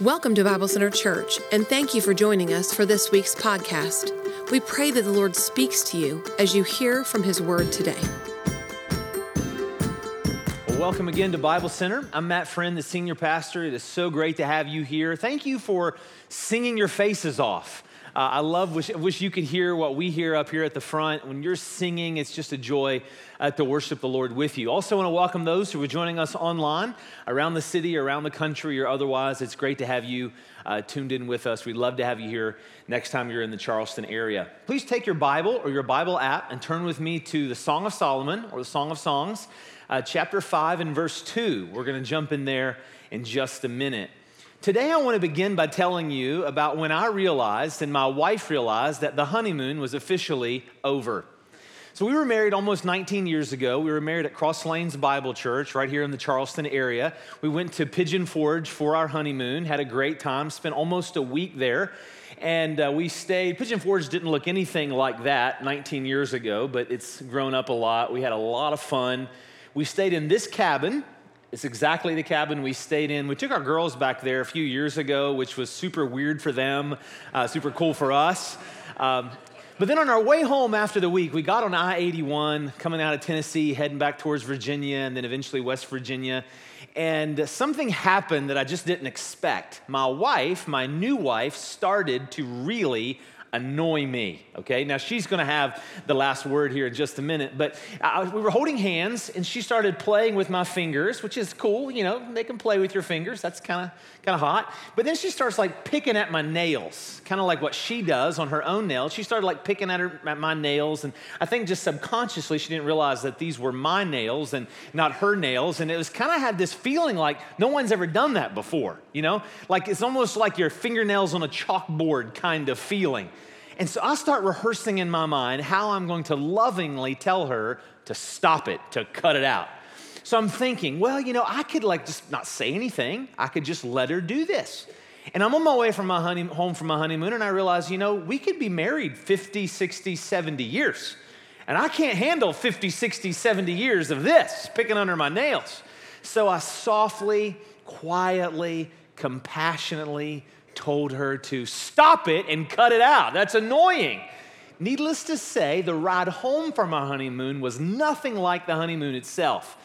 Welcome to Bible Center Church, and thank you for joining us for this week's podcast. We pray that the Lord speaks to you as you hear from His Word today. Well, welcome again to Bible Center. I'm Matt Friend, the senior pastor. It is so great to have you here. Thank you for singing your faces off. Uh, I love, wish, wish you could hear what we hear up here at the front. When you're singing, it's just a joy uh, to worship the Lord with you. Also, want to welcome those who are joining us online around the city, around the country, or otherwise. It's great to have you uh, tuned in with us. We'd love to have you here next time you're in the Charleston area. Please take your Bible or your Bible app and turn with me to the Song of Solomon or the Song of Songs, uh, chapter 5 and verse 2. We're going to jump in there in just a minute. Today, I want to begin by telling you about when I realized and my wife realized that the honeymoon was officially over. So, we were married almost 19 years ago. We were married at Cross Lanes Bible Church right here in the Charleston area. We went to Pigeon Forge for our honeymoon, had a great time, spent almost a week there. And uh, we stayed. Pigeon Forge didn't look anything like that 19 years ago, but it's grown up a lot. We had a lot of fun. We stayed in this cabin it's exactly the cabin we stayed in. We took our girls back there a few years ago, which was super weird for them, uh, super cool for us. Um, but then on our way home after the week, we got on I 81 coming out of Tennessee, heading back towards Virginia, and then eventually West Virginia. And something happened that I just didn't expect. My wife, my new wife, started to really annoy me. Okay, now she's gonna have the last word here in just a minute, but I, we were holding hands and she started playing with my fingers, which is cool. You know, they can play with your fingers, that's kind of kind of hot. But then she starts like picking at my nails, kind of like what she does on her own nails. She started like picking at, her, at my nails, and I think just subconsciously she didn't realize that these were my nails and not her nails. And it was kind of had this feeling like no one's ever done that before, you know? Like it's almost like your fingernails on a chalkboard kind of feeling. And so I start rehearsing in my mind how I'm going to lovingly tell her to stop it, to cut it out. So I'm thinking, well, you know, I could like just not say anything. I could just let her do this. And I'm on my way from my honey, home from my honeymoon, and I realize, you know, we could be married 50, 60, 70 years. And I can't handle 50, 60, 70 years of this picking under my nails. So I softly, quietly, compassionately told her to stop it and cut it out. That's annoying. Needless to say, the ride home from our honeymoon was nothing like the honeymoon itself.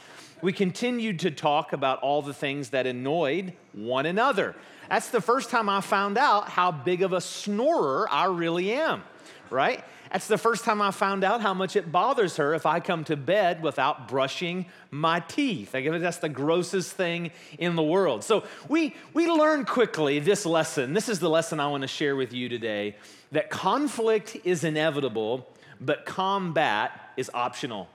We continued to talk about all the things that annoyed one another. That's the first time I found out how big of a snorer I really am, right? That's the first time I found out how much it bothers her if I come to bed without brushing my teeth. I guess that's the grossest thing in the world. So we, we learn quickly this lesson. This is the lesson I want to share with you today that conflict is inevitable, but combat is optional.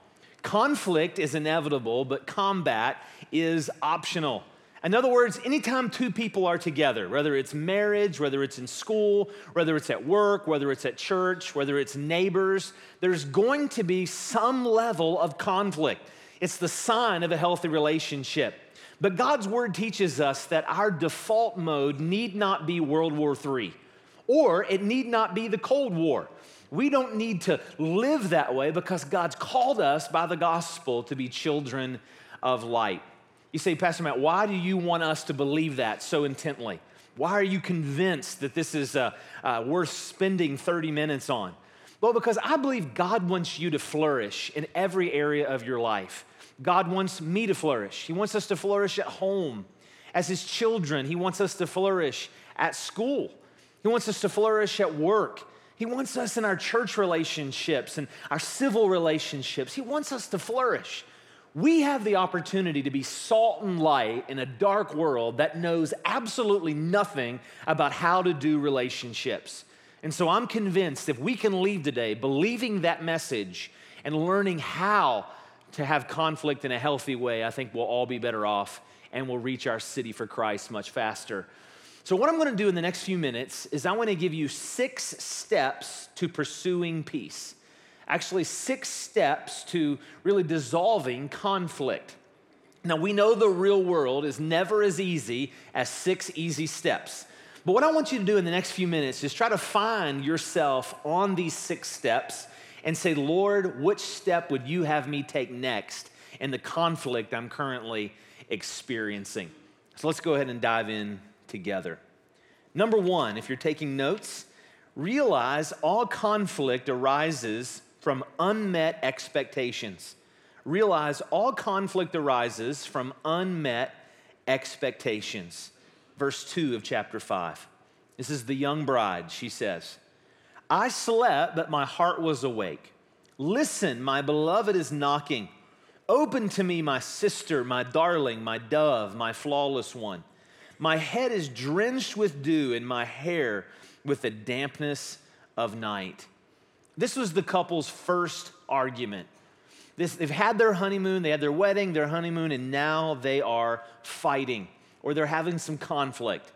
Conflict is inevitable, but combat is optional. In other words, anytime two people are together, whether it's marriage, whether it's in school, whether it's at work, whether it's at church, whether it's neighbors, there's going to be some level of conflict. It's the sign of a healthy relationship. But God's word teaches us that our default mode need not be World War III, or it need not be the Cold War. We don't need to live that way because God's called us by the gospel to be children of light. You say, Pastor Matt, why do you want us to believe that so intently? Why are you convinced that this is uh, uh, worth spending 30 minutes on? Well, because I believe God wants you to flourish in every area of your life. God wants me to flourish. He wants us to flourish at home. As His children, He wants us to flourish at school. He wants us to flourish at work. He wants us in our church relationships and our civil relationships. He wants us to flourish we have the opportunity to be salt and light in a dark world that knows absolutely nothing about how to do relationships. And so I'm convinced if we can leave today believing that message and learning how to have conflict in a healthy way, I think we'll all be better off and we'll reach our city for Christ much faster. So, what I'm going to do in the next few minutes is I want to give you six steps to pursuing peace actually six steps to really dissolving conflict. Now, we know the real world is never as easy as six easy steps. But what I want you to do in the next few minutes is try to find yourself on these six steps and say, Lord, which step would you have me take next in the conflict I'm currently experiencing? So let's go ahead and dive in together. Number one, if you're taking notes, realize all conflict arises from unmet expectations. Realize all conflict arises from unmet expectations. Verse 2 of chapter 5. This is the young bride. She says, I slept, but my heart was awake. Listen, my beloved is knocking. Open to me, my sister, my darling, my dove, my flawless one. My head is drenched with dew, and my hair with the dampness of night. This was the couple's first argument. This, they've had their honeymoon, they had their wedding, their honeymoon, and now they are fighting or they're having some conflict.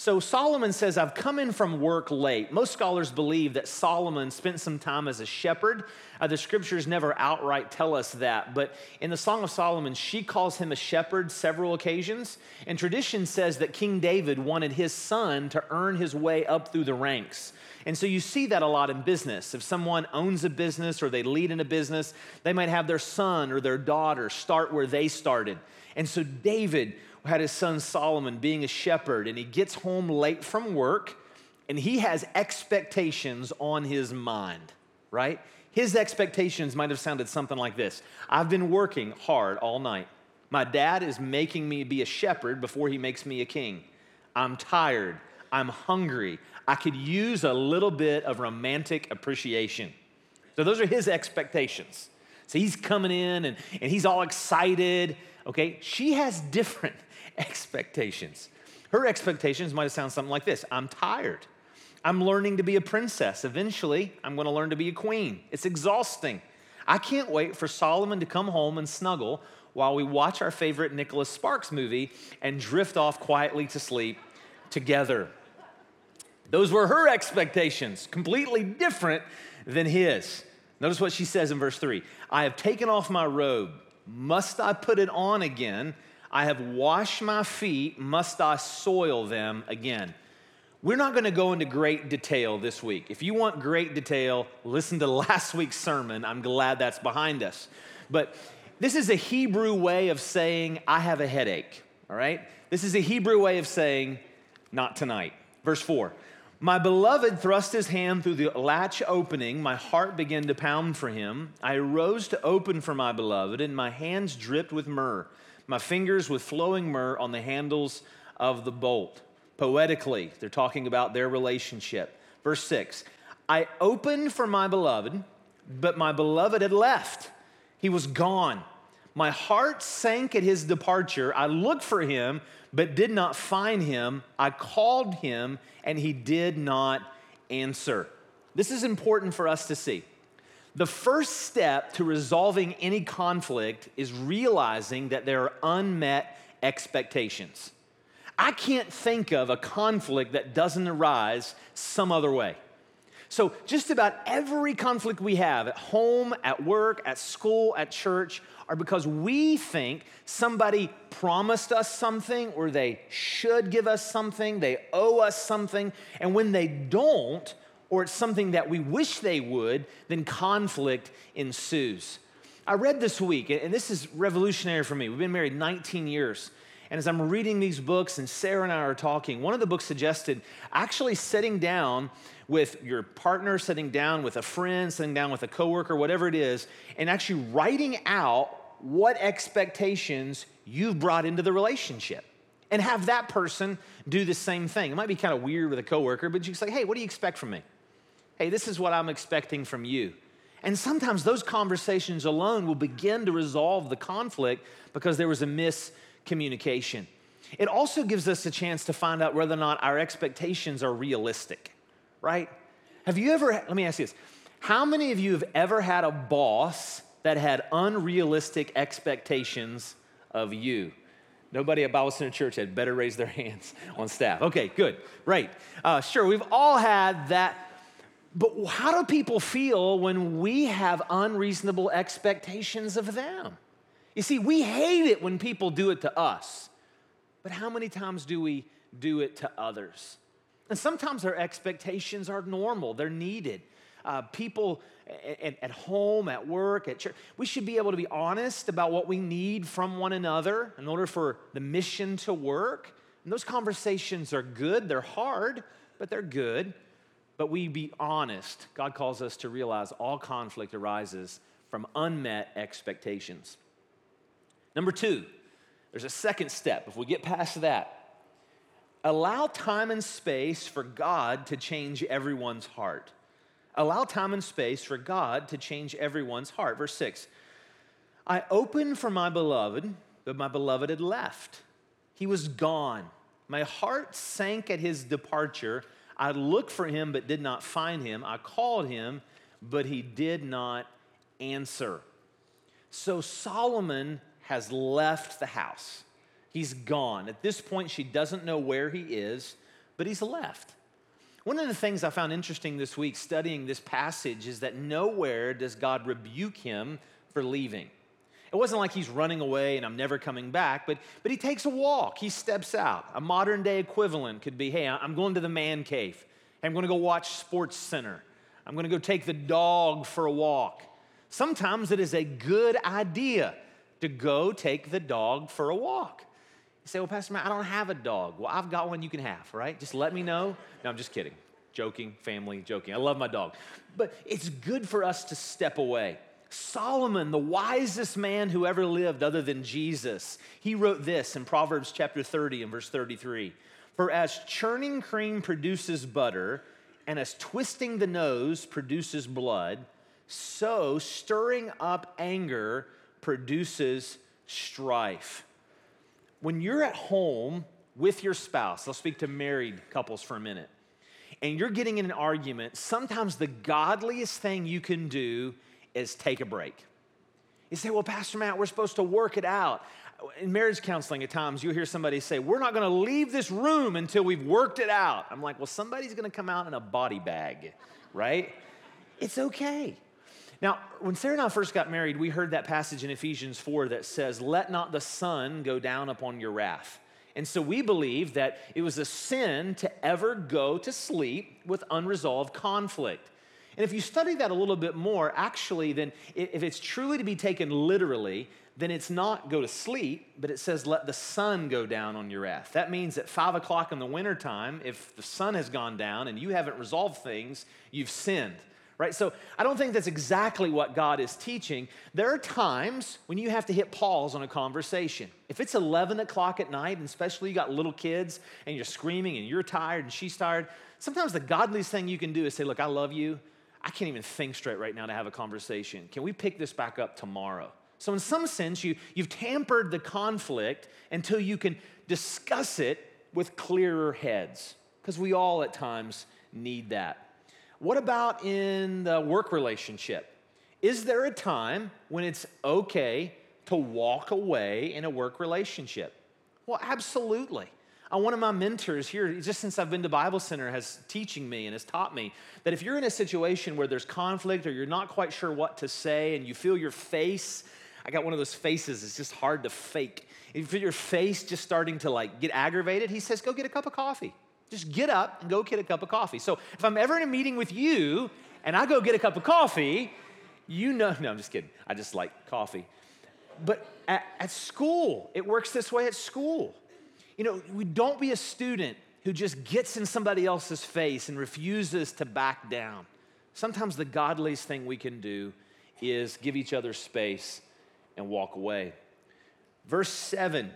So Solomon says, I've come in from work late. Most scholars believe that Solomon spent some time as a shepherd. Uh, the scriptures never outright tell us that, but in the Song of Solomon, she calls him a shepherd several occasions. And tradition says that King David wanted his son to earn his way up through the ranks. And so you see that a lot in business. If someone owns a business or they lead in a business, they might have their son or their daughter start where they started. And so David had his son Solomon being a shepherd, and he gets home late from work, and he has expectations on his mind, right? His expectations might have sounded something like this I've been working hard all night. My dad is making me be a shepherd before he makes me a king. I'm tired. I'm hungry. I could use a little bit of romantic appreciation. So, those are his expectations. So, he's coming in and, and he's all excited. Okay, she has different expectations. Her expectations might have sounded something like this I'm tired. I'm learning to be a princess. Eventually, I'm going to learn to be a queen. It's exhausting. I can't wait for Solomon to come home and snuggle while we watch our favorite Nicholas Sparks movie and drift off quietly to sleep together. Those were her expectations, completely different than his. Notice what she says in verse 3 I have taken off my robe. Must I put it on again? I have washed my feet, must I soil them again? We're not going to go into great detail this week. If you want great detail, listen to last week's sermon. I'm glad that's behind us. But this is a Hebrew way of saying, I have a headache, all right? This is a Hebrew way of saying, not tonight. Verse 4 My beloved thrust his hand through the latch opening. My heart began to pound for him. I rose to open for my beloved, and my hands dripped with myrrh my fingers with flowing myrrh on the handles of the bolt. Poetically, they're talking about their relationship. Verse 6 I opened for my beloved, but my beloved had left. He was gone. My heart sank at his departure. I looked for him, but did not find him. I called him, and he did not answer. This is important for us to see. The first step to resolving any conflict is realizing that there are unmet expectations. I can't think of a conflict that doesn't arise some other way. So, just about every conflict we have at home, at work, at school, at church are because we think somebody promised us something or they should give us something, they owe us something, and when they don't, or it's something that we wish they would, then conflict ensues. I read this week, and this is revolutionary for me. We've been married 19 years. And as I'm reading these books and Sarah and I are talking, one of the books suggested actually sitting down with your partner, sitting down with a friend, sitting down with a coworker, whatever it is, and actually writing out what expectations you've brought into the relationship and have that person do the same thing. It might be kind of weird with a coworker, but you can say, hey, what do you expect from me? hey, this is what I'm expecting from you. And sometimes those conversations alone will begin to resolve the conflict because there was a miscommunication. It also gives us a chance to find out whether or not our expectations are realistic, right? Have you ever, let me ask you this how many of you have ever had a boss that had unrealistic expectations of you? Nobody at Bible Center Church had better raise their hands on staff. Okay, good, right. Uh, sure, we've all had that but how do people feel when we have unreasonable expectations of them? You see, we hate it when people do it to us, but how many times do we do it to others? And sometimes our expectations are normal, they're needed. Uh, people at, at home, at work, at church, we should be able to be honest about what we need from one another in order for the mission to work. And those conversations are good, they're hard, but they're good. But we be honest. God calls us to realize all conflict arises from unmet expectations. Number two, there's a second step. If we get past that, allow time and space for God to change everyone's heart. Allow time and space for God to change everyone's heart. Verse 6 I opened for my beloved, but my beloved had left. He was gone. My heart sank at his departure. I looked for him, but did not find him. I called him, but he did not answer. So Solomon has left the house. He's gone. At this point, she doesn't know where he is, but he's left. One of the things I found interesting this week studying this passage is that nowhere does God rebuke him for leaving. It wasn't like he's running away and I'm never coming back, but, but he takes a walk. He steps out. A modern day equivalent could be hey, I'm going to the man cave. I'm going to go watch SportsCenter. I'm going to go take the dog for a walk. Sometimes it is a good idea to go take the dog for a walk. Say, Well, Pastor Matt, I don't have a dog. Well, I've got one you can have, right? Just let me know. No, I'm just kidding. Joking, family, joking. I love my dog. But it's good for us to step away. Solomon, the wisest man who ever lived other than Jesus, he wrote this in Proverbs chapter 30 and verse 33 For as churning cream produces butter, and as twisting the nose produces blood, so stirring up anger produces strife. When you're at home with your spouse, I'll speak to married couples for a minute, and you're getting in an argument, sometimes the godliest thing you can do is take a break. You say, Well, Pastor Matt, we're supposed to work it out. In marriage counseling, at times you'll hear somebody say, We're not gonna leave this room until we've worked it out. I'm like, Well, somebody's gonna come out in a body bag, right? It's okay. Now, when Sarah and I first got married, we heard that passage in Ephesians 4 that says, Let not the sun go down upon your wrath. And so we believe that it was a sin to ever go to sleep with unresolved conflict. And if you study that a little bit more, actually, then if it's truly to be taken literally, then it's not go to sleep, but it says let the sun go down on your wrath. That means at five o'clock in the wintertime, if the sun has gone down and you haven't resolved things, you've sinned right? So I don't think that's exactly what God is teaching. There are times when you have to hit pause on a conversation. If it's 11 o'clock at night, and especially you got little kids and you're screaming and you're tired and she's tired, sometimes the godliest thing you can do is say, Look, I love you. I can't even think straight right now to have a conversation. Can we pick this back up tomorrow? So, in some sense, you, you've tampered the conflict until you can discuss it with clearer heads, because we all at times need that. What about in the work relationship? Is there a time when it's okay to walk away in a work relationship? Well, absolutely. Uh, one of my mentors here, just since I've been to Bible Center, has teaching me and has taught me that if you're in a situation where there's conflict or you're not quite sure what to say and you feel your face, I got one of those faces, it's just hard to fake. If you feel your face just starting to like get aggravated, he says, go get a cup of coffee. Just get up and go get a cup of coffee. So if I'm ever in a meeting with you and I go get a cup of coffee, you know, no, I'm just kidding. I just like coffee. But at, at school, it works this way at school. You know, we don't be a student who just gets in somebody else's face and refuses to back down. Sometimes the godliest thing we can do is give each other space and walk away. Verse 7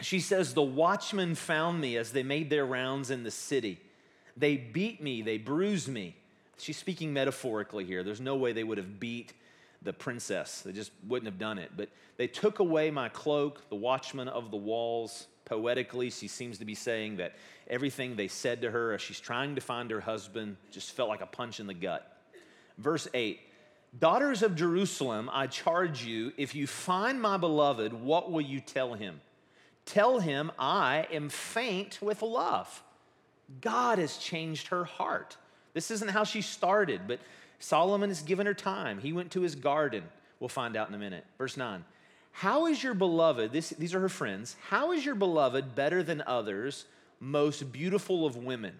she says, The watchmen found me as they made their rounds in the city. They beat me, they bruised me. She's speaking metaphorically here. There's no way they would have beat the princess, they just wouldn't have done it. But they took away my cloak, the watchmen of the walls. Poetically, she seems to be saying that everything they said to her as she's trying to find her husband just felt like a punch in the gut. Verse 8 Daughters of Jerusalem, I charge you, if you find my beloved, what will you tell him? Tell him, I am faint with love. God has changed her heart. This isn't how she started, but Solomon has given her time. He went to his garden. We'll find out in a minute. Verse 9. How is your beloved, this, these are her friends, how is your beloved better than others, most beautiful of women?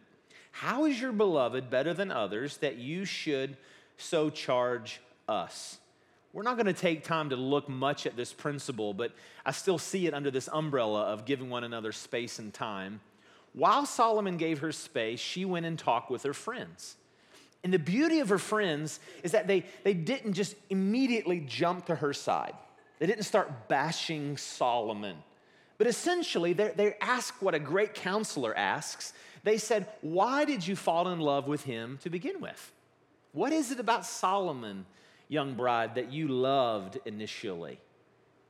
How is your beloved better than others that you should so charge us? We're not going to take time to look much at this principle, but I still see it under this umbrella of giving one another space and time. While Solomon gave her space, she went and talked with her friends. And the beauty of her friends is that they, they didn't just immediately jump to her side. They didn't start bashing Solomon. But essentially, they, they ask what a great counselor asks. They said, Why did you fall in love with him to begin with? What is it about Solomon young bride that you loved initially.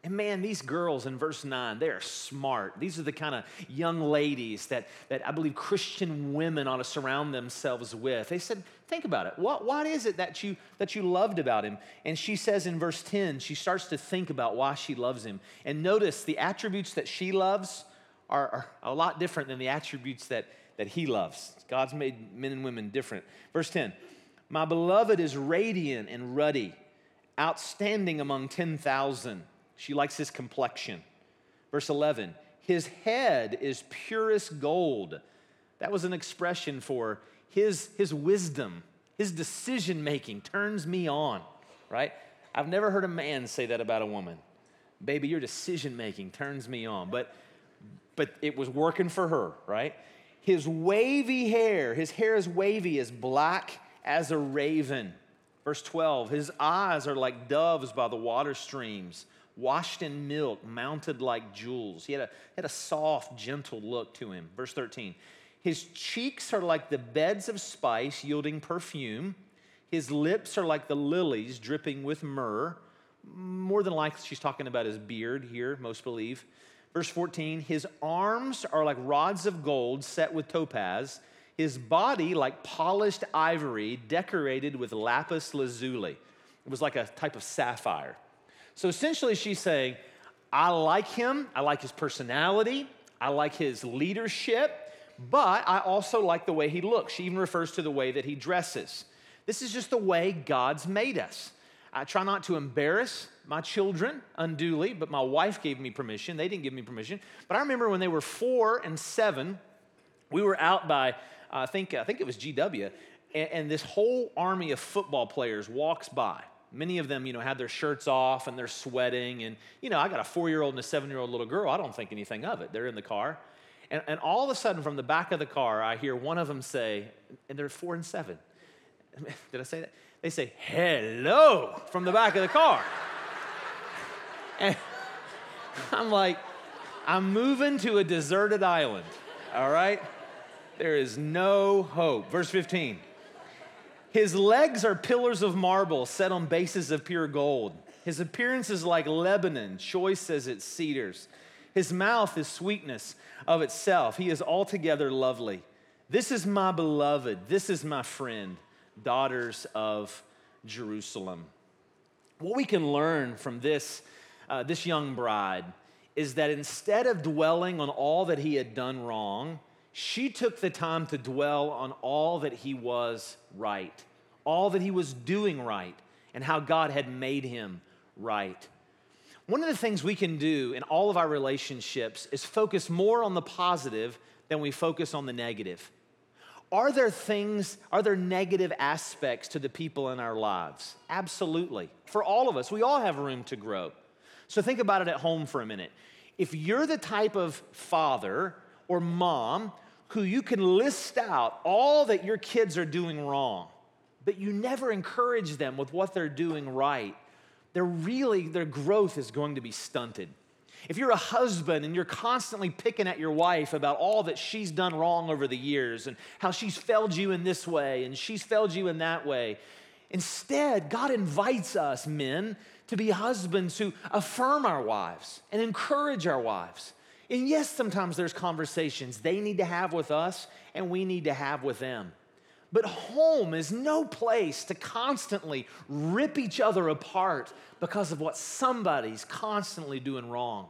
And man, these girls in verse 9, they are smart. These are the kind of young ladies that, that I believe Christian women ought to surround themselves with. They said, think about it. What, what is it that you, that you loved about him? And she says in verse 10, she starts to think about why she loves him. And notice the attributes that she loves are, are a lot different than the attributes that, that he loves. God's made men and women different. Verse 10, my beloved is radiant and ruddy, outstanding among 10,000. She likes his complexion. Verse 11, his head is purest gold. That was an expression for his, his wisdom, his decision making turns me on, right? I've never heard a man say that about a woman. Baby, your decision making turns me on. But, but it was working for her, right? His wavy hair, his hair is wavy as black as a raven. Verse 12, his eyes are like doves by the water streams, washed in milk, mounted like jewels. He had a, had a soft, gentle look to him. Verse 13, his cheeks are like the beds of spice, yielding perfume. His lips are like the lilies, dripping with myrrh. More than likely, she's talking about his beard here, most believe. Verse 14, his arms are like rods of gold set with topaz his body like polished ivory decorated with lapis lazuli. It was like a type of sapphire. So essentially, she's saying, I like him, I like his personality, I like his leadership, but I also like the way he looks. She even refers to the way that he dresses. This is just the way God's made us. I try not to embarrass my children unduly, but my wife gave me permission. They didn't give me permission. But I remember when they were four and seven, we were out by I think, I think it was GW, and, and this whole army of football players walks by. Many of them, you know, had their shirts off and they're sweating. And, you know, I got a four year old and a seven year old little girl. I don't think anything of it. They're in the car. And, and all of a sudden, from the back of the car, I hear one of them say, and they're four and seven. Did I say that? They say, hello, from the back of the car. and I'm like, I'm moving to a deserted island, all right? There is no hope. Verse 15. His legs are pillars of marble set on bases of pure gold. His appearance is like Lebanon, choice as its cedars. His mouth is sweetness of itself. He is altogether lovely. This is my beloved. This is my friend, daughters of Jerusalem. What we can learn from this, uh, this young bride is that instead of dwelling on all that he had done wrong, she took the time to dwell on all that he was right, all that he was doing right, and how God had made him right. One of the things we can do in all of our relationships is focus more on the positive than we focus on the negative. Are there things, are there negative aspects to the people in our lives? Absolutely. For all of us, we all have room to grow. So think about it at home for a minute. If you're the type of father or mom who you can list out all that your kids are doing wrong, but you never encourage them with what they're doing right, they're really, their growth is going to be stunted. If you're a husband and you're constantly picking at your wife about all that she's done wrong over the years and how she's failed you in this way and she's failed you in that way, instead, God invites us, men, to be husbands who affirm our wives and encourage our wives and yes, sometimes there's conversations they need to have with us and we need to have with them. But home is no place to constantly rip each other apart because of what somebody's constantly doing wrong.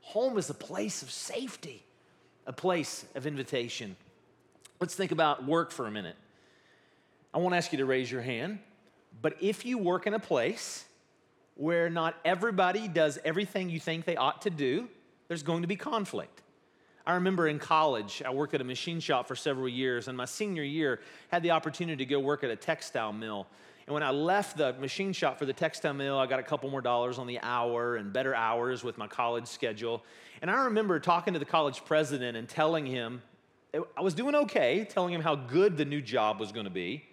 Home is a place of safety, a place of invitation. Let's think about work for a minute. I won't ask you to raise your hand, but if you work in a place where not everybody does everything you think they ought to do, there's going to be conflict. I remember in college, I worked at a machine shop for several years, and my senior year had the opportunity to go work at a textile mill. And when I left the machine shop for the textile mill, I got a couple more dollars on the hour and better hours with my college schedule. And I remember talking to the college president and telling him I was doing okay, telling him how good the new job was going to be.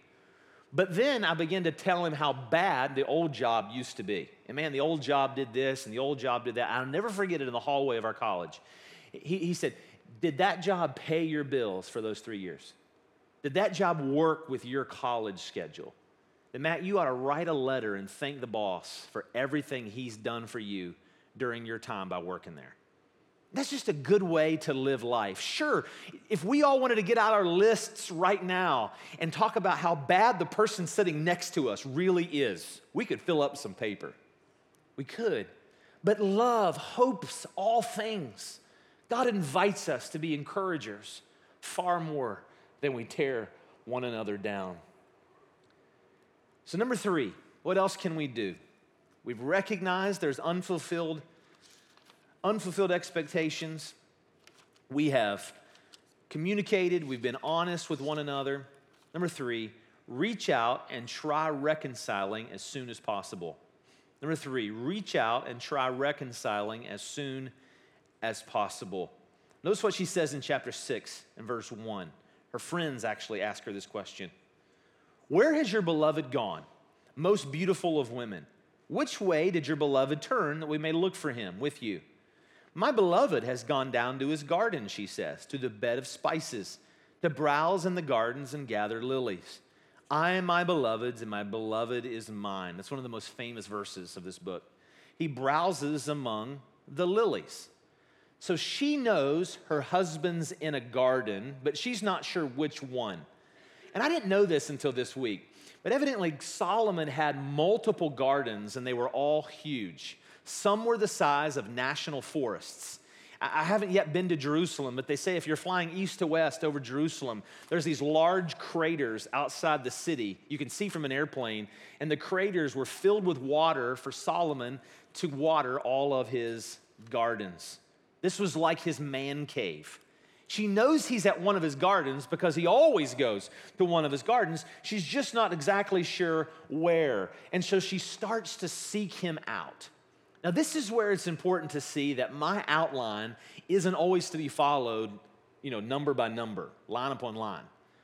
But then I began to tell him how bad the old job used to be. And man, the old job did this and the old job did that. I'll never forget it in the hallway of our college. He, he said, Did that job pay your bills for those three years? Did that job work with your college schedule? Then, Matt, you ought to write a letter and thank the boss for everything he's done for you during your time by working there. That's just a good way to live life. Sure, if we all wanted to get out our lists right now and talk about how bad the person sitting next to us really is, we could fill up some paper. We could. But love hopes all things. God invites us to be encouragers far more than we tear one another down. So, number three, what else can we do? We've recognized there's unfulfilled unfulfilled expectations. We have communicated, we've been honest with one another. Number three, reach out and try reconciling as soon as possible. Number three, reach out and try reconciling as soon as possible. Notice what she says in chapter 6 and verse 1. Her friends actually ask her this question Where has your beloved gone, most beautiful of women? Which way did your beloved turn that we may look for him with you? My beloved has gone down to his garden, she says, to the bed of spices, to browse in the gardens and gather lilies. I am my beloved's, and my beloved is mine. That's one of the most famous verses of this book. He browses among the lilies. So she knows her husband's in a garden, but she's not sure which one. And I didn't know this until this week, but evidently Solomon had multiple gardens, and they were all huge. Some were the size of national forests. I haven't yet been to Jerusalem, but they say if you're flying east to west over Jerusalem, there's these large craters outside the city. You can see from an airplane, and the craters were filled with water for Solomon to water all of his gardens. This was like his man cave. She knows he's at one of his gardens because he always goes to one of his gardens. She's just not exactly sure where. And so she starts to seek him out. Now, this is where it's important to see that my outline isn't always to be followed, you know, number by number, line upon line.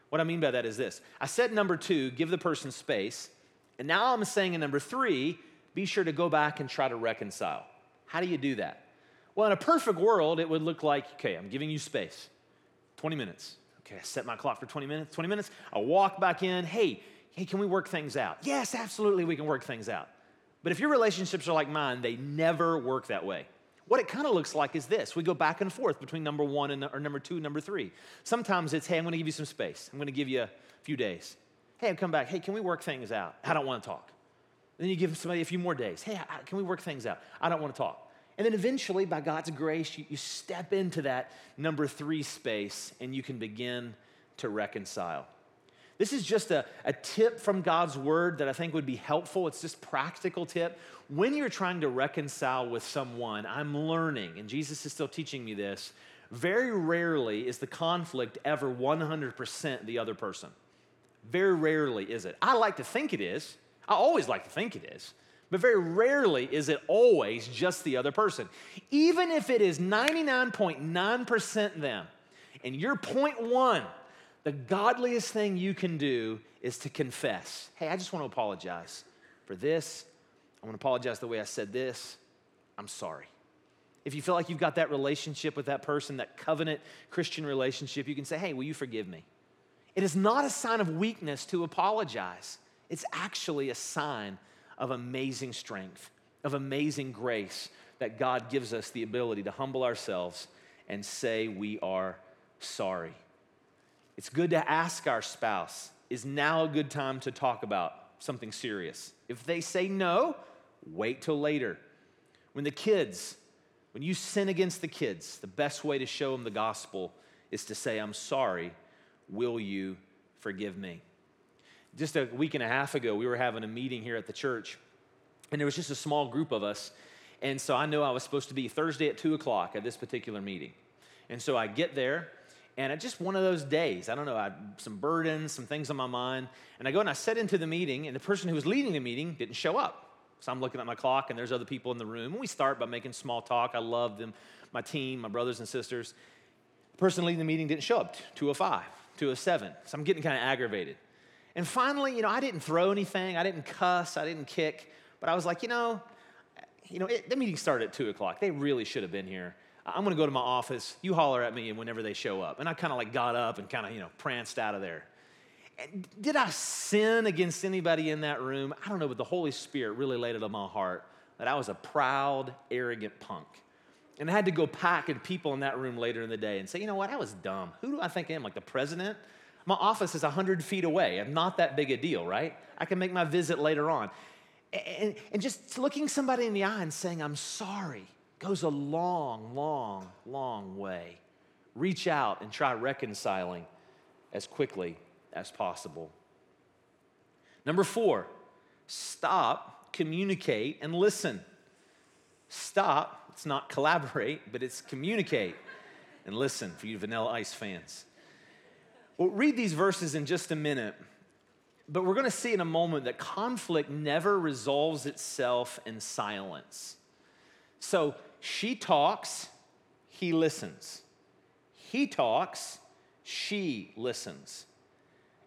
What I mean by that is this I said number two, give the person space. And now I'm saying in number three, be sure to go back and try to reconcile. How do you do that? Well, in a perfect world, it would look like okay, I'm giving you space 20 minutes. Okay, I set my clock for 20 minutes. 20 minutes, I walk back in. Hey, hey, can we work things out? Yes, absolutely, we can work things out. But if your relationships are like mine, they never work that way. What it kind of looks like is this we go back and forth between number one and or number two and number three. Sometimes it's, hey, I'm to give you some space. I'm to give you a few days. Hey, I'll come back. Hey, can we work things out? I don't want to talk. Then you give somebody a few more days. Hey, can we work things out? I don't want to talk. And then eventually, by God's grace, you, you step into that number three space and you can begin to reconcile. This is just a, a tip from God's word that I think would be helpful. It's just practical tip. When you're trying to reconcile with someone, I'm learning, and Jesus is still teaching me this. Very rarely is the conflict ever 100% the other person. Very rarely is it. I like to think it is. I always like to think it is. But very rarely is it always just the other person. Even if it is 99.9% them and you're 0.1 the godliest thing you can do is to confess hey, I just want to apologize for this. I want to apologize the way I said this. I'm sorry. If you feel like you've got that relationship with that person, that covenant Christian relationship, you can say, hey, will you forgive me? It is not a sign of weakness to apologize. It's actually a sign of amazing strength, of amazing grace that God gives us the ability to humble ourselves and say we are sorry. It's good to ask our spouse, is now a good time to talk about something serious? If they say no, wait till later. When the kids, when you sin against the kids, the best way to show them the gospel is to say, I'm sorry, will you forgive me? Just a week and a half ago, we were having a meeting here at the church, and there was just a small group of us. And so I know I was supposed to be Thursday at 2 o'clock at this particular meeting. And so I get there, And just one of those days. I don't know, I had some burdens, some things on my mind. And I go and I sit into the meeting, and the person who was leading the meeting didn't show up. So I'm looking at my clock, and there's other people in the room. And we start by making small talk. I love them, my team, my brothers and sisters. The person leading the meeting didn't show up, 205, 207. So I'm getting kind of aggravated. And finally, you know, I didn't throw anything, I didn't cuss, I didn't kick, but I was like, you know, you know, it, the meeting started at 2 o'clock. They really should have been here. I'm going to go to my office. You holler at me whenever they show up. And I kind of like got up and kind of, you know, pranced out of there. And did I sin against anybody in that room? I don't know, but the Holy Spirit really laid it on my heart that I was a proud, arrogant punk. And I had to go pack and people in that room later in the day and say, you know what, I was dumb. Who do I think I am? Like the president? My office is 100 feet away. I'm not that big a deal, right? I can make my visit later on. And, and just looking somebody in the eye and saying, I'm sorry goes a long, long, long way. Reach out and try reconciling as quickly as possible. Number four, stop, communicate, and listen. Stop, it's not collaborate, but it's communicate and listen for you Vanilla Ice fans. We'll read these verses in just a minute, but we're to see in a moment that conflict never resolves itself in silence. So she talks, he listens. He talks, she listens.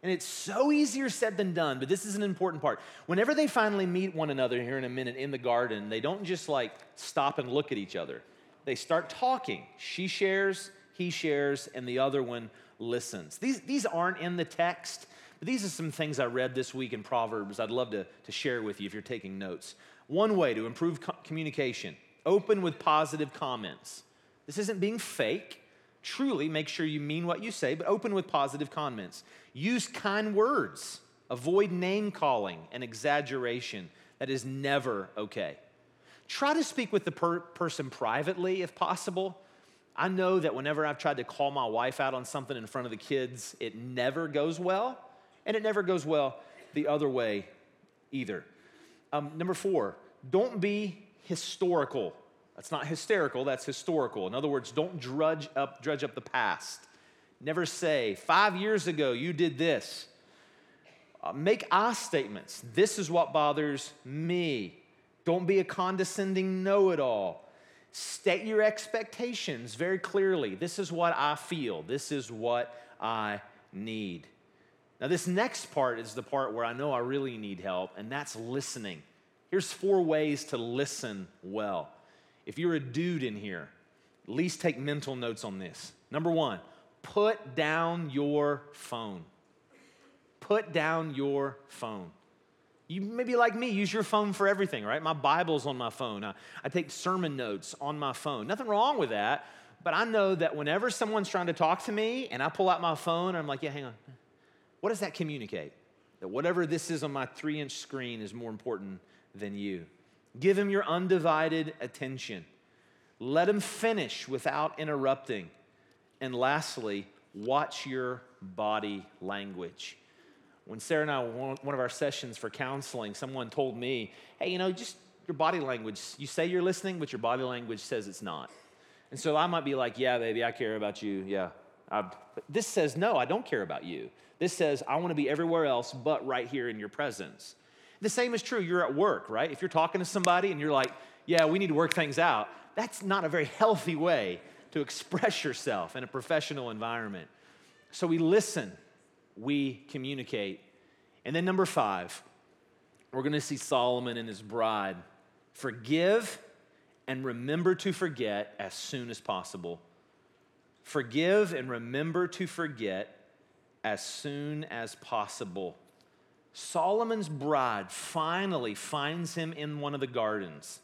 And it's so easier said than done, but this is an important part. Whenever they finally meet one another here in a minute in the garden, they don't just like stop and look at each other. They start talking. She shares, he shares, and the other one listens. These, these aren't in the text, but these are some things I read this week in Proverbs I'd love to, to share with you if you're taking notes. One way to improve co- communication open with positive comments. This isn't being fake. Truly, make sure you mean what you say, but open with positive comments. Use kind words. Avoid name calling and exaggeration. That is never okay. Try to speak with the per- person privately if possible. I know that whenever I've tried to call my wife out on something in front of the kids, it never goes well, and it never goes well the other way either. Um, number four, don't be historical. That's not hysterical, that's historical. In other words, don't drudge up, drudge up the past. Never say, five years ago you did this. Uh, make I statements. This is what bothers me. Don't be a condescending know it all. State your expectations very clearly. This is what I feel. This is what I need. Now, this next part is the part where I know I really need help, and that's listening. Here's four ways to listen well. If you're a dude in here, at least take mental notes on this. Number one, put down your phone. Put down your phone. You maybe like me, use your phone for everything, right? My Bible's on my phone. I, I take sermon notes on my phone. Nothing wrong with that, but I know that whenever someone's trying to talk to me and I pull out my phone, I'm like, yeah, hang on. What does that communicate? That whatever this is on my three inch screen is more important than you. Give him your undivided attention. Let him finish without interrupting. And lastly, watch your body language. When Sarah and I one of our sessions for counseling, someone told me, hey, you know, just your body language, you say you're listening, but your body language says it's not. And so I might be like, yeah, baby, I care about you. Yeah. I, this says, no, I don't care about you. This says, I want to be everywhere else but right here in your presence. The same is true, you're at work, right? If you're talking to somebody and you're like, yeah, we need to work things out, that's not a very healthy way to express yourself in a professional environment. So we listen, we communicate. And then, number five, we're going to see Solomon and his bride forgive and remember to forget as soon as possible. Forgive and remember to forget as soon as possible. Solomon's bride finally finds him in one of the gardens.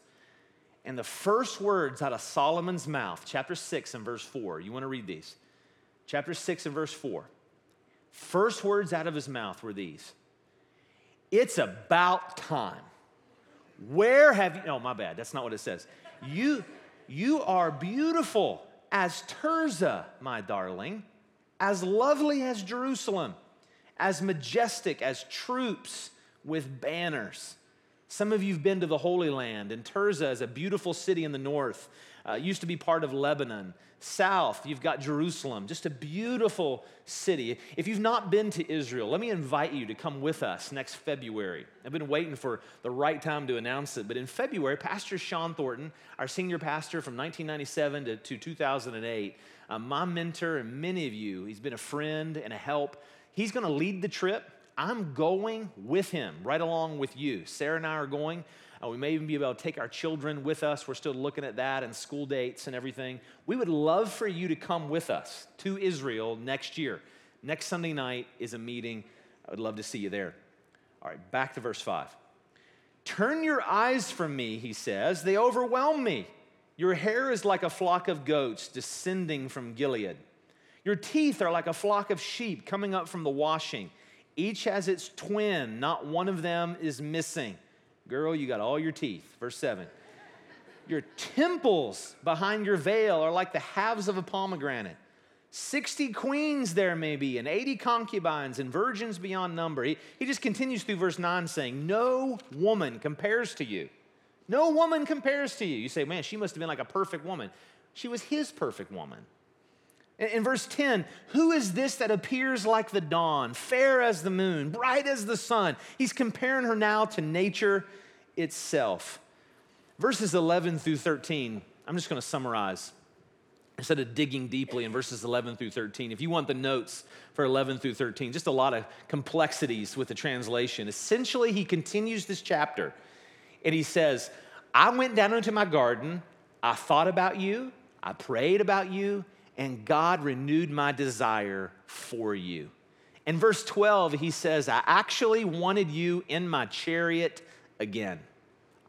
And the first words out of Solomon's mouth, chapter 6 and verse 4, you want to read these? Chapter 6 and verse 4. First words out of his mouth were these It's about time. Where have you, oh, my bad, that's not what it says. You, you are beautiful as Tirzah, my darling, as lovely as Jerusalem as majestic as troops with banners. Some of you have been to the Holy Land, and Tirzah is a beautiful city in the north. Uh, used to be part of Lebanon. South, you've got Jerusalem, just a beautiful city. If you've not been to Israel, let me invite you to come with us next February. I've been waiting for the right time to announce it, but in February, Pastor Sean Thornton, our senior pastor from 1997 to, to 2008, uh, my mentor and many of you, he's been a friend and a help. He's going to lead the trip. I'm going with him, right along with you. Sarah and I are going. Uh, we may even be able to take our children with us. We're still looking at that and school dates and everything. We would love for you to come with us to Israel next year. Next Sunday night is a meeting. I would love to see you there. All right, back to verse 5. Turn your eyes from me, he says. They overwhelm me. Your hair is like a flock of goats descending from Gilead. Your teeth are like a flock of sheep coming up from the washing. Each has its twin, not one of them is missing. Girl, you got all your teeth. Verse 7. Your temples behind your veil are like the halves of a pomegranate. 60 queens there may be, and 80 concubines, and virgins beyond number. He, he just continues through verse 9 saying, No woman compares to you. No woman compares to you. You say, Man, she must have been like a perfect woman. She was his perfect woman. In, verse 10, who is this that appears like the dawn, fair as the moon, bright as the sun? He's comparing her now to nature itself. Verses 11 through 13, I'm just going to summarize instead of digging deeply in verses 11 through 13. If you want the notes for 11 through 13, just a lot of complexities with the translation. Essentially, he continues this chapter and he says, I went down into my garden, I thought about you, I prayed about you, and God renewed my desire for you. In verse 12, he says, I actually wanted you in my chariot again.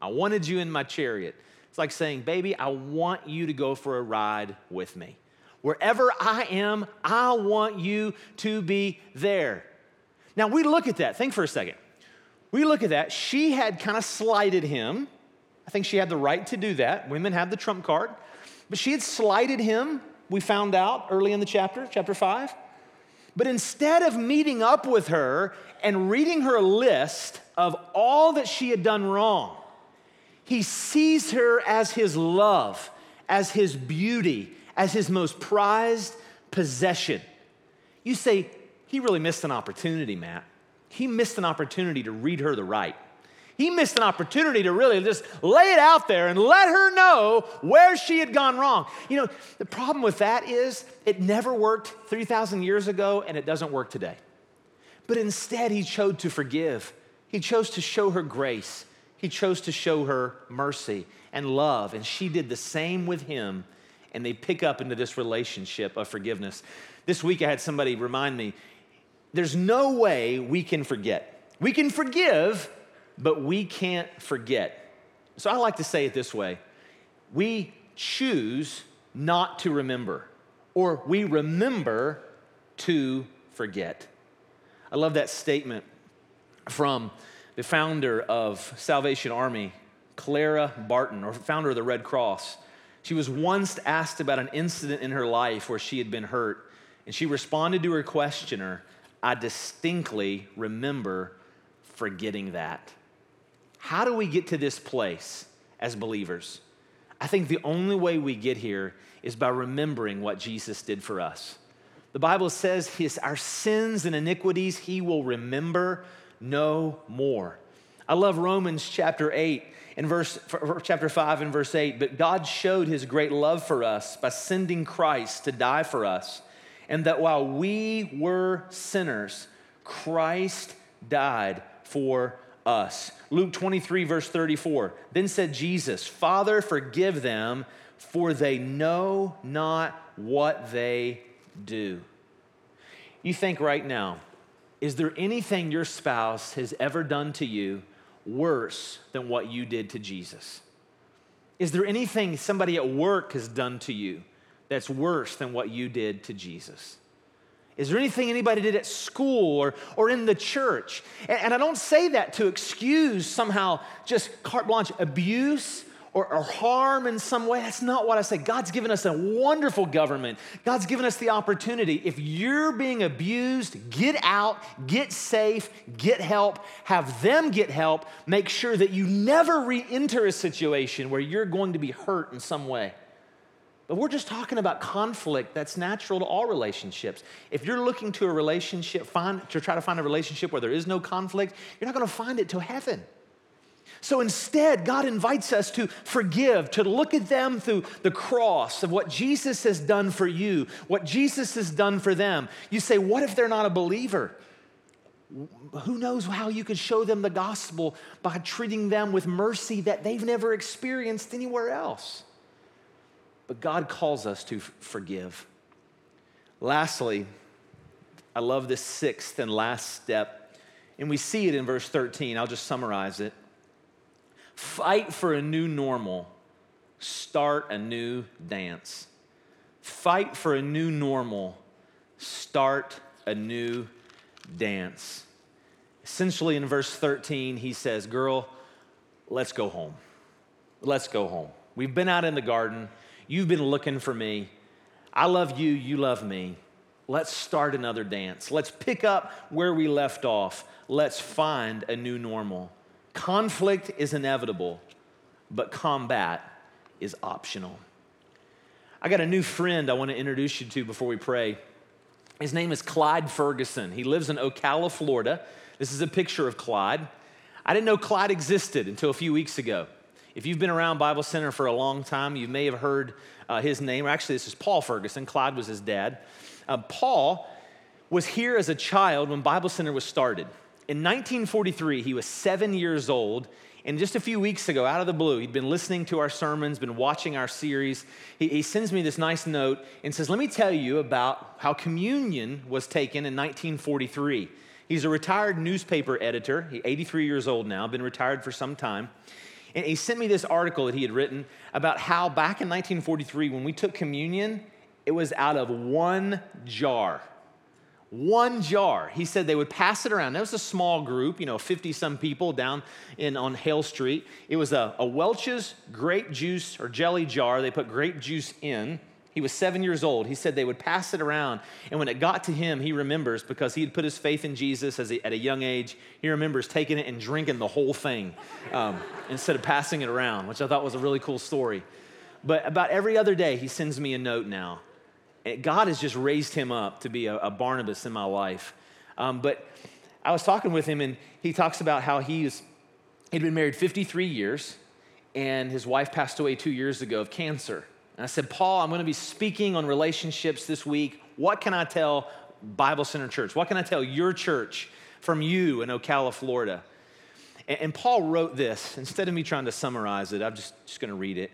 I wanted you in my chariot. It's like saying, Baby, I want you to go for a ride with me. Wherever I am, I want you to be there. Now, we look at that. Think for a second. We look at that. She had kind of slighted him. I think she had the right to do that. Women have the trump card. But she had slighted him, we found out early in the chapter, chapter 5. But instead of meeting up with her and reading her list of all that she had done wrong, he sees her as his love, as his beauty, as his most prized possession. You say, he really missed an opportunity, Matt. He missed an opportunity to read her the right. He missed an opportunity to really just lay it out there and let her know where she had gone wrong. You know, the problem with that is it never worked 3,000 years ago and it doesn't work today. But instead, he chose to forgive, he chose to show her grace, he chose to show her mercy and love. And she did the same with him. And they pick up into this relationship of forgiveness. This week, I had somebody remind me there's no way we can forget. We can forgive, but we can't forget. So I like to say it this way we choose not to remember, or we remember to forget. I love that statement from the founder of Salvation Army, Clara Barton, or founder of the Red Cross. She was once asked about an incident in her life where she had been hurt, and she responded to her questioner, I distinctly remember forgetting that. How do we get to this place as believers? I think the only way we get here is by remembering what Jesus did for us. The Bible says his, our sins and iniquities he will remember no more. I love Romans chapter 8 and verse chapter 5 and verse 8, but God showed his great love for us by sending Christ to die for us, and that while we were sinners, Christ died for us. Luke 23, verse 34. Then said Jesus, Father, forgive them, for they know not what they do. You think right now, is there anything your spouse has ever done to you worse than what you did to Jesus? Is there anything somebody at work has done to you that's worse than what you did to Jesus? Is there anything anybody did at school or, or in the church? And, and I don't say that to excuse somehow just carte blanche abuse or, or, harm in some way. That's not what I say. God's given us a wonderful government. God's given us the opportunity. If you're being abused, get out, get safe, get help, have them get help. Make sure that you never re enter a situation where you're going to be hurt in some way. But we're just talking about conflict that's natural to all relationships. If you're looking to a relationship, find, to try to find a relationship where there is no conflict, you're not going to find it till heaven. So instead, God invites us to forgive, to look at them through the cross of what Jesus has done for you, what Jesus has done for them. You say, What if they're not a believer? Who knows how you could show them the gospel by treating them with mercy that they've never experienced anywhere else? But God calls us to forgive. Lastly, I love this sixth and last step, and we see it in verse 13. I'll just summarize it. Fight for a new normal, start a new dance. Fight for a new normal, start a new dance. Essentially, in verse 13, he says, Girl, let's go home. Let's go home. We've been out in the garden. You've been looking for me. I love you, you love me. Let's start another dance. Let's pick up where we left off. Let's find a new normal. Conflict is inevitable, but combat is optional. I got a new friend I want to introduce you to before we pray. His name is Clyde Ferguson. He lives in Ocala, Florida. This is a picture of Clyde. I didn't know Clyde existed until a few weeks ago. If you've been around Bible Center for a long time, you may have heard uh, his name. Actually, this is Paul Ferguson. Clyde was his dad. Uh, Paul was here as a child when Bible Center was started. In 1943, he was seven years old. And just a few weeks ago, out of the blue, he'd been listening to our sermons, been watching our series. He, he, sends me this nice note and says, Let me tell you about how communion was taken in 1943. He's a retired newspaper editor. He's 83 years old now, been retired for some time. And he sent me this article that he had written about how back in 1943, when we took communion, it was out of one jar. One jar. He said they would pass it around. That was a small group, you know, 50 some people down in on Hale Street. It was a, a Welch's grape juice or jelly jar. They put grape juice in. He was seven years old. He said they would pass it around. And when it got to him, he remembers because he had put his faith in Jesus at a young age. He remembers taking it and drinking the whole thing um, instead of passing it around, which I thought was a really cool story. But about every other day, he sends me a note now. And God has just raised him up to be a, a Barnabas in my life. Um, but I was talking with him, and he talks about how he's, he'd been married 53 years, and his wife passed away two years ago of cancer. And I said, Paul, I'm going to be speaking on relationships this week. What can I tell Bible Center Church? What can I tell your church from you in Ocala, Florida? And, and Paul wrote this. Instead of me trying to summarize it, I'm just, just going to read it.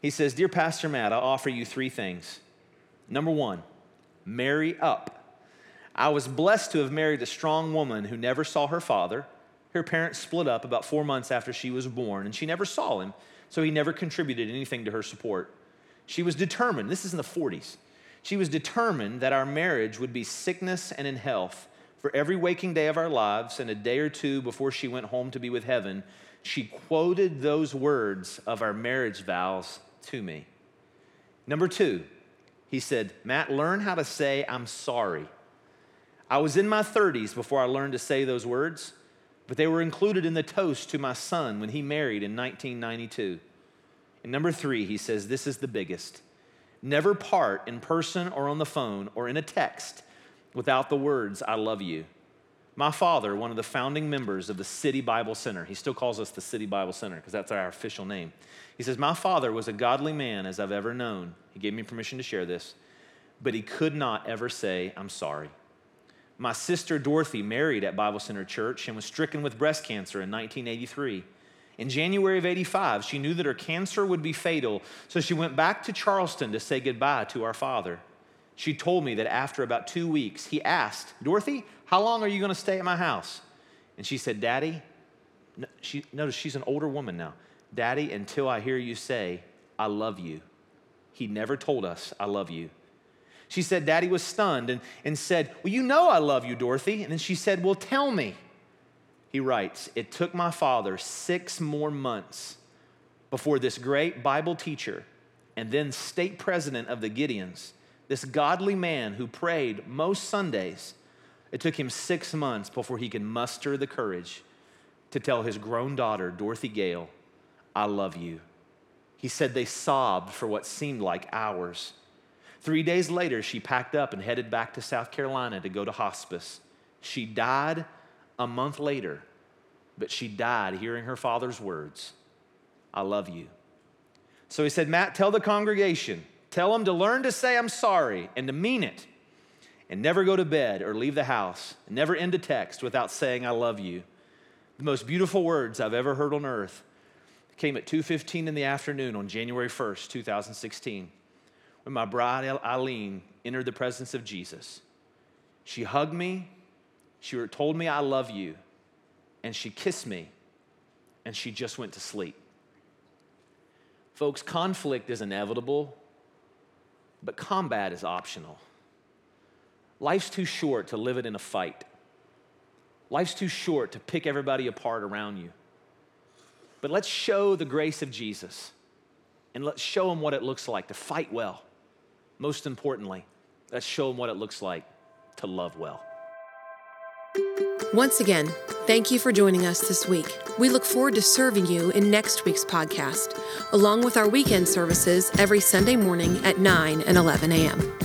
He says, Dear Pastor Matt, I offer you three things. Number one, marry up. I was blessed to have married a strong woman who never saw her father. Her parents split up about four months after she was born, and she never saw him, so he never contributed anything to her support. She was determined, this is in the 40s, she was determined that our marriage would be sickness and in health. For every waking day of our lives and a day or two before she went home to be with heaven, she quoted those words of our marriage vows to me. Number two, he said, Matt, learn how to say, I'm sorry. I was in my 30s before I learned to say those words, but they were included in the toast to my son when he married in 1992. And number three, he says, this is the biggest. Never part in person or on the phone or in a text without the words, I love you. My father, one of the founding members of the City Bible Center, he still calls us the City Bible Center because that's our official name. He says, My father was a godly man as I've ever known. He gave me permission to share this, but he could not ever say, I'm sorry. My sister Dorothy married at Bible Center Church and was stricken with breast cancer in 1983. In January of 85, she knew that her cancer would be fatal, so she went back to Charleston to say goodbye to our father. She told me that after about two weeks, he asked, Dorothy, how long are you going to stay at my house? And she said, Daddy, she, notice she's an older woman now. Daddy, until I hear you say, I love you. He never told us, I love you. She said, Daddy was stunned and, and said, Well, you know I love you, Dorothy. And then she said, Well, tell me. He writes, It took my father six more months before this great Bible teacher and then state president of the Gideons, this godly man who prayed most Sundays. It took him six months before he could muster the courage to tell his grown daughter, Dorothy Gale, I love you. He said they sobbed for what seemed like hours. Three days later, she packed up and headed back to South Carolina to go to hospice. She died a month later, but she died hearing her father's words I love you. So he said, Matt, tell the congregation, tell them to learn to say I'm sorry and to mean it, and never go to bed or leave the house, and never end a text without saying I love you. The most beautiful words I've ever heard on earth came at 2:15 in the afternoon on January 1st, 2016, when my bride Eileen entered the presence of Jesus. She hugged me, she told me I love you, and she kissed me, and she just went to sleep. Folks, conflict is inevitable, but combat is optional. Life's too short to live it in a fight. Life's too short to pick everybody apart around you. But let's show the grace of Jesus and let's show them what it looks like to fight well. Most importantly, let's show them what it looks like to love well. Once again, thank you for joining us this week. We look forward to serving you in next week's podcast, along with our weekend services every Sunday morning at 9 and 11 a.m.